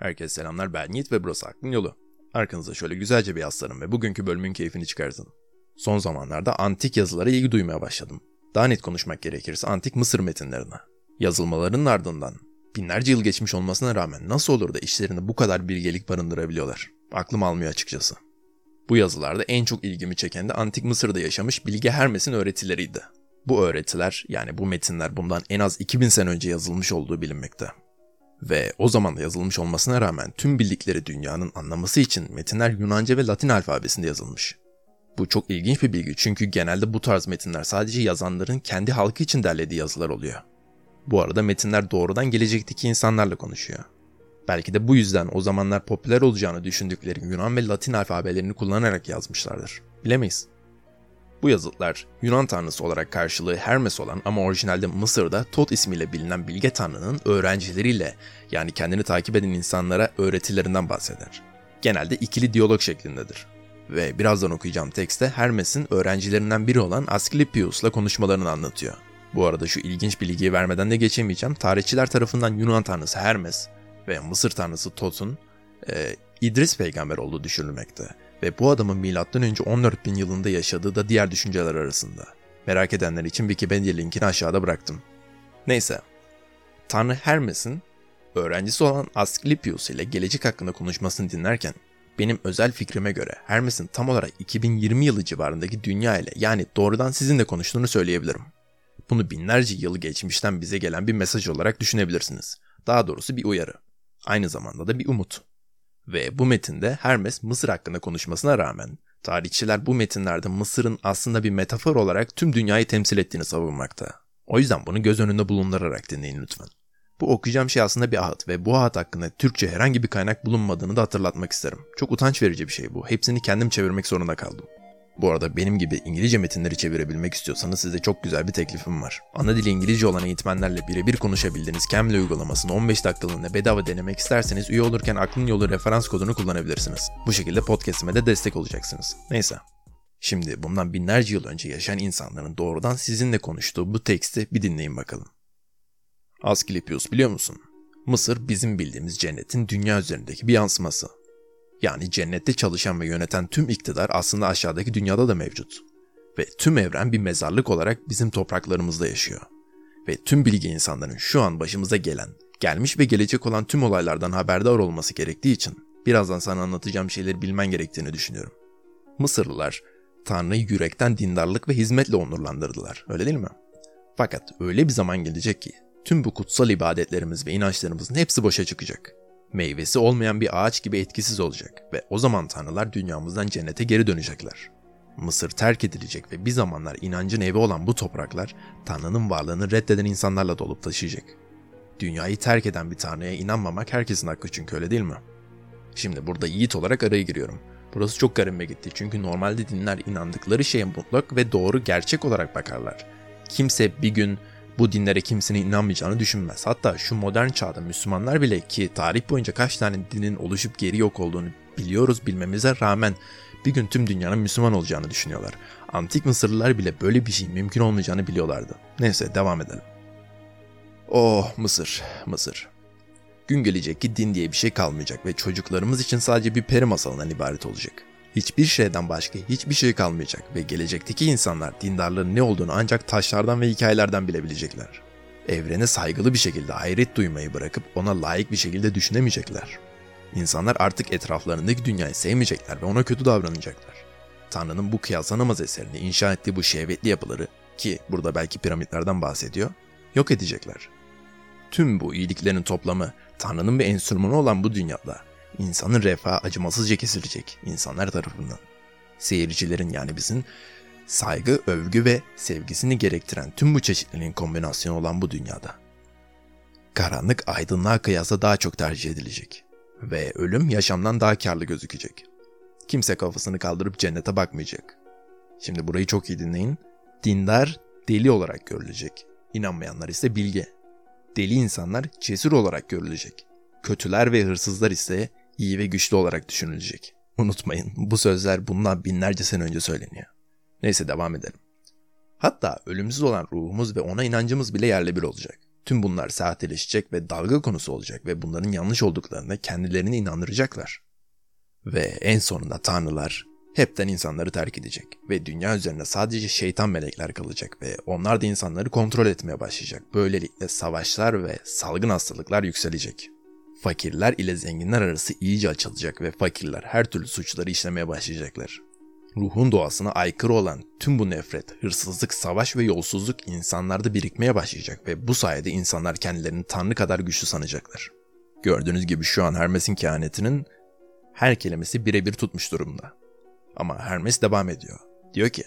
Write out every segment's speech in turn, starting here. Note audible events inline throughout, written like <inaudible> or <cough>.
Herkese selamlar ben Yiğit ve burası Aklın Yolu. Arkanıza şöyle güzelce bir yaslanın ve bugünkü bölümün keyfini çıkartın. Son zamanlarda antik yazılara ilgi duymaya başladım. Daha net konuşmak gerekirse antik Mısır metinlerine. Yazılmalarının ardından binlerce yıl geçmiş olmasına rağmen nasıl olur da işlerinde bu kadar bilgelik barındırabiliyorlar? Aklım almıyor açıkçası. Bu yazılarda en çok ilgimi çeken de antik Mısır'da yaşamış Bilge Hermes'in öğretileriydi. Bu öğretiler yani bu metinler bundan en az 2000 sene önce yazılmış olduğu bilinmekte. Ve o zaman da yazılmış olmasına rağmen tüm bildikleri dünyanın anlaması için metinler Yunanca ve Latin alfabesinde yazılmış. Bu çok ilginç bir bilgi çünkü genelde bu tarz metinler sadece yazanların kendi halkı için derlediği yazılar oluyor. Bu arada metinler doğrudan gelecekteki insanlarla konuşuyor. Belki de bu yüzden o zamanlar popüler olacağını düşündükleri Yunan ve Latin alfabelerini kullanarak yazmışlardır. Bilemeyiz. Bu yazıtlar Yunan tanrısı olarak karşılığı Hermes olan ama orijinalde Mısır'da Tot ismiyle bilinen bilge tanrının öğrencileriyle yani kendini takip eden insanlara öğretilerinden bahseder. Genelde ikili diyalog şeklindedir. Ve birazdan okuyacağım tekste Hermes'in öğrencilerinden biri olan Asklepios'la konuşmalarını anlatıyor. Bu arada şu ilginç bilgiyi vermeden de geçemeyeceğim. Tarihçiler tarafından Yunan tanrısı Hermes ve Mısır tanrısı Tot'un e, İdris peygamber olduğu düşünülmekte ve bu adamın M.Ö. 14 bin yılında yaşadığı da diğer düşünceler arasında. Merak edenler için Wikipedia linkini aşağıda bıraktım. Neyse, Tanrı Hermes'in öğrencisi olan Asklepios ile gelecek hakkında konuşmasını dinlerken benim özel fikrime göre Hermes'in tam olarak 2020 yılı civarındaki dünya ile yani doğrudan sizinle konuştuğunu söyleyebilirim. Bunu binlerce yıl geçmişten bize gelen bir mesaj olarak düşünebilirsiniz. Daha doğrusu bir uyarı. Aynı zamanda da bir umut. Ve bu metinde Hermes Mısır hakkında konuşmasına rağmen tarihçiler bu metinlerde Mısır'ın aslında bir metafor olarak tüm dünyayı temsil ettiğini savunmakta. O yüzden bunu göz önünde bulundurarak dinleyin lütfen. Bu okuyacağım şey aslında bir ahit ve bu ahit hakkında Türkçe herhangi bir kaynak bulunmadığını da hatırlatmak isterim. Çok utanç verici bir şey bu. Hepsini kendim çevirmek zorunda kaldım. Bu arada benim gibi İngilizce metinleri çevirebilmek istiyorsanız size çok güzel bir teklifim var. Ana dili İngilizce olan eğitmenlerle birebir konuşabildiğiniz Cambly uygulamasını 15 dakikalığına bedava denemek isterseniz üye olurken aklın yolu referans kodunu kullanabilirsiniz. Bu şekilde podcastime de destek olacaksınız. Neyse. Şimdi bundan binlerce yıl önce yaşayan insanların doğrudan sizinle konuştuğu bu teksti bir dinleyin bakalım. Asklepios biliyor musun? Mısır bizim bildiğimiz cennetin dünya üzerindeki bir yansıması. Yani cennette çalışan ve yöneten tüm iktidar aslında aşağıdaki dünyada da mevcut. Ve tüm evren bir mezarlık olarak bizim topraklarımızda yaşıyor. Ve tüm bilgi insanların şu an başımıza gelen, gelmiş ve gelecek olan tüm olaylardan haberdar olması gerektiği için birazdan sana anlatacağım şeyleri bilmen gerektiğini düşünüyorum. Mısırlılar Tanrı'yı yürekten dindarlık ve hizmetle onurlandırdılar. Öyle değil mi? Fakat öyle bir zaman gelecek ki tüm bu kutsal ibadetlerimiz ve inançlarımızın hepsi boşa çıkacak meyvesi olmayan bir ağaç gibi etkisiz olacak ve o zaman tanrılar dünyamızdan cennete geri dönecekler. Mısır terk edilecek ve bir zamanlar inancın evi olan bu topraklar Tanrı'nın varlığını reddeden insanlarla dolup taşıyacak. Dünyayı terk eden bir Tanrı'ya inanmamak herkesin hakkı çünkü öyle değil mi? Şimdi burada yiğit olarak araya giriyorum. Burası çok garibime gitti çünkü normalde dinler inandıkları şeye mutlak ve doğru gerçek olarak bakarlar. Kimse bir gün bu dinlere kimsenin inanmayacağını düşünmez. Hatta şu modern çağda Müslümanlar bile ki tarih boyunca kaç tane dinin oluşup geri yok olduğunu biliyoruz bilmemize rağmen bir gün tüm dünyanın Müslüman olacağını düşünüyorlar. Antik Mısırlılar bile böyle bir şey mümkün olmayacağını biliyorlardı. Neyse devam edelim. Oh Mısır, Mısır. Gün gelecek ki din diye bir şey kalmayacak ve çocuklarımız için sadece bir peri masalından ibaret olacak hiçbir şeyden başka hiçbir şey kalmayacak ve gelecekteki insanlar dindarlığın ne olduğunu ancak taşlardan ve hikayelerden bilebilecekler. Evrene saygılı bir şekilde hayret duymayı bırakıp ona layık bir şekilde düşünemeyecekler. İnsanlar artık etraflarındaki dünyayı sevmeyecekler ve ona kötü davranacaklar. Tanrı'nın bu kıyaslanamaz eserini inşa ettiği bu şehvetli yapıları ki burada belki piramitlerden bahsediyor, yok edecekler. Tüm bu iyiliklerin toplamı Tanrı'nın bir enstrümanı olan bu dünyada insanın refahı acımasızca kesilecek insanlar tarafından. Seyircilerin yani bizim saygı, övgü ve sevgisini gerektiren tüm bu çeşitliliğin kombinasyonu olan bu dünyada. Karanlık aydınlığa kıyasla daha çok tercih edilecek ve ölüm yaşamdan daha karlı gözükecek. Kimse kafasını kaldırıp cennete bakmayacak. Şimdi burayı çok iyi dinleyin. Dindar deli olarak görülecek. İnanmayanlar ise bilge. Deli insanlar cesur olarak görülecek. Kötüler ve hırsızlar ise iyi ve güçlü olarak düşünülecek. Unutmayın bu sözler bundan binlerce sene önce söyleniyor. Neyse devam edelim. Hatta ölümsüz olan ruhumuz ve ona inancımız bile yerle bir olacak. Tüm bunlar sahteleşecek ve dalga konusu olacak ve bunların yanlış olduklarına kendilerini inandıracaklar. Ve en sonunda tanrılar hepten insanları terk edecek ve dünya üzerinde sadece şeytan melekler kalacak ve onlar da insanları kontrol etmeye başlayacak. Böylelikle savaşlar ve salgın hastalıklar yükselecek. Fakirler ile zenginler arası iyice açılacak ve fakirler her türlü suçları işlemeye başlayacaklar. Ruhun doğasına aykırı olan tüm bu nefret, hırsızlık, savaş ve yolsuzluk insanlarda birikmeye başlayacak ve bu sayede insanlar kendilerini tanrı kadar güçlü sanacaklar. Gördüğünüz gibi şu an Hermes'in kehanetinin her kelimesi birebir tutmuş durumda. Ama Hermes devam ediyor. Diyor ki,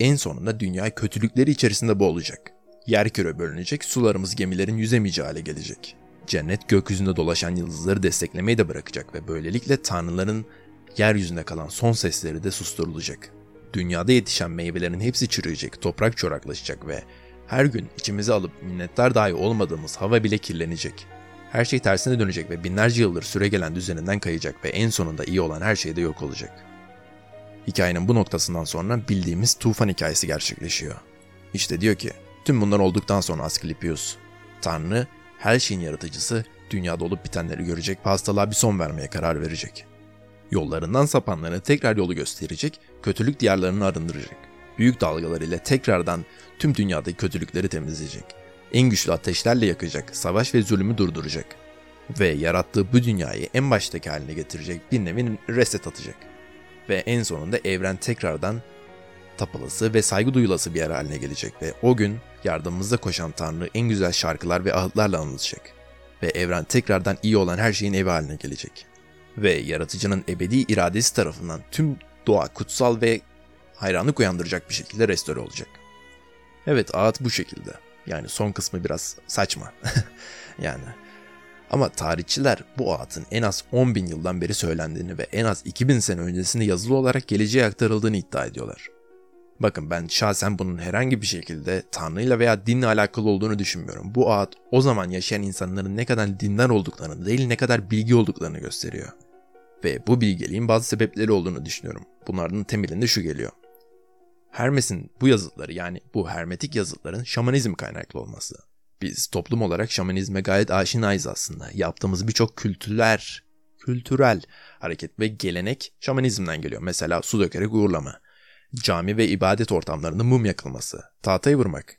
en sonunda dünya kötülükleri içerisinde boğulacak. Yer küre bölünecek, sularımız gemilerin yüzemeyeceği hale gelecek. Cennet gökyüzünde dolaşan yıldızları desteklemeyi de bırakacak ve böylelikle tanrıların yeryüzünde kalan son sesleri de susturulacak. Dünyada yetişen meyvelerin hepsi çürüyecek, toprak çoraklaşacak ve her gün içimize alıp minnettar dahi olmadığımız hava bile kirlenecek. Her şey tersine dönecek ve binlerce yıldır süre gelen düzeninden kayacak ve en sonunda iyi olan her şey de yok olacak. Hikayenin bu noktasından sonra bildiğimiz tufan hikayesi gerçekleşiyor. İşte diyor ki, tüm bunlar olduktan sonra Asklepios, Tanrı, her şeyin yaratıcısı, dünyada olup bitenleri görecek ve hastalığa bir son vermeye karar verecek. Yollarından sapanları tekrar yolu gösterecek, kötülük diyarlarını arındıracak. Büyük dalgalar ile tekrardan tüm dünyadaki kötülükleri temizleyecek. En güçlü ateşlerle yakacak, savaş ve zulümü durduracak. Ve yarattığı bu dünyayı en baştaki haline getirecek bir nevi reset atacak.'' ve en sonunda evren tekrardan tapılası ve saygı duyulası bir yer haline gelecek ve o gün yardımımızda koşan Tanrı en güzel şarkılar ve ahıtlarla anılacak ve evren tekrardan iyi olan her şeyin evi haline gelecek. Ve yaratıcının ebedi iradesi tarafından tüm doğa kutsal ve hayranlık uyandıracak bir şekilde restore olacak. Evet ağıt bu şekilde. Yani son kısmı biraz saçma. <laughs> yani ama tarihçiler bu ağıtın en az 10 bin yıldan beri söylendiğini ve en az 2000 sene öncesinde yazılı olarak geleceğe aktarıldığını iddia ediyorlar. Bakın ben şahsen bunun herhangi bir şekilde Tanrı'yla veya dinle alakalı olduğunu düşünmüyorum. Bu ağıt o zaman yaşayan insanların ne kadar dindar olduklarını değil ne kadar bilgi olduklarını gösteriyor. Ve bu bilgeliğin bazı sebepleri olduğunu düşünüyorum. Bunların temelinde şu geliyor. Hermes'in bu yazıtları yani bu hermetik yazıtların şamanizm kaynaklı olması. Biz toplum olarak şamanizme gayet aşinayız aslında. Yaptığımız birçok kültürler, kültürel hareket ve gelenek şamanizmden geliyor. Mesela su dökerek uğurlama, cami ve ibadet ortamlarında mum yakılması, tahtayı vurmak,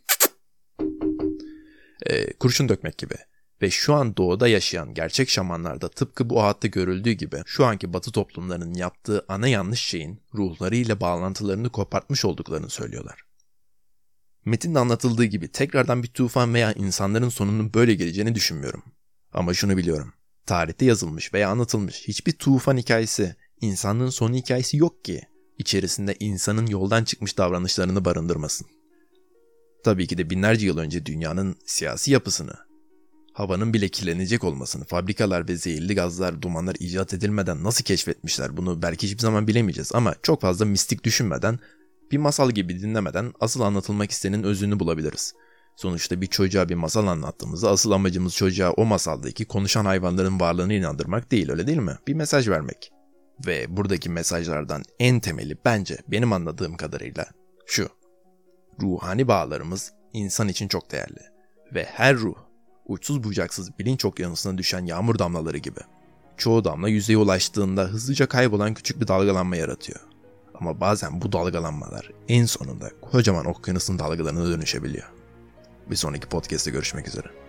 e, kurşun dökmek gibi. Ve şu an doğuda yaşayan gerçek şamanlarda tıpkı bu ağatta görüldüğü gibi şu anki batı toplumlarının yaptığı ana yanlış şeyin ruhlarıyla bağlantılarını kopartmış olduklarını söylüyorlar. Metinde anlatıldığı gibi tekrardan bir tufan veya insanların sonunun böyle geleceğini düşünmüyorum. Ama şunu biliyorum. Tarihte yazılmış veya anlatılmış hiçbir tufan hikayesi, insanlığın sonu hikayesi yok ki içerisinde insanın yoldan çıkmış davranışlarını barındırmasın. Tabii ki de binlerce yıl önce dünyanın siyasi yapısını, havanın bile kirlenecek olmasını, fabrikalar ve zehirli gazlar, dumanlar icat edilmeden nasıl keşfetmişler bunu belki hiçbir zaman bilemeyeceğiz ama çok fazla mistik düşünmeden bir masal gibi dinlemeden asıl anlatılmak istenenin özünü bulabiliriz. Sonuçta bir çocuğa bir masal anlattığımızda asıl amacımız çocuğa o masaldaki konuşan hayvanların varlığını inandırmak değil öyle değil mi? Bir mesaj vermek. Ve buradaki mesajlardan en temeli bence benim anladığım kadarıyla şu. Ruhani bağlarımız insan için çok değerli. Ve her ruh uçsuz bucaksız bilinç okyanusuna düşen yağmur damlaları gibi. Çoğu damla yüzeye ulaştığında hızlıca kaybolan küçük bir dalgalanma yaratıyor. Ama bazen bu dalgalanmalar en sonunda kocaman okyanusun dalgalarına dönüşebiliyor. Bir sonraki podcast'te görüşmek üzere.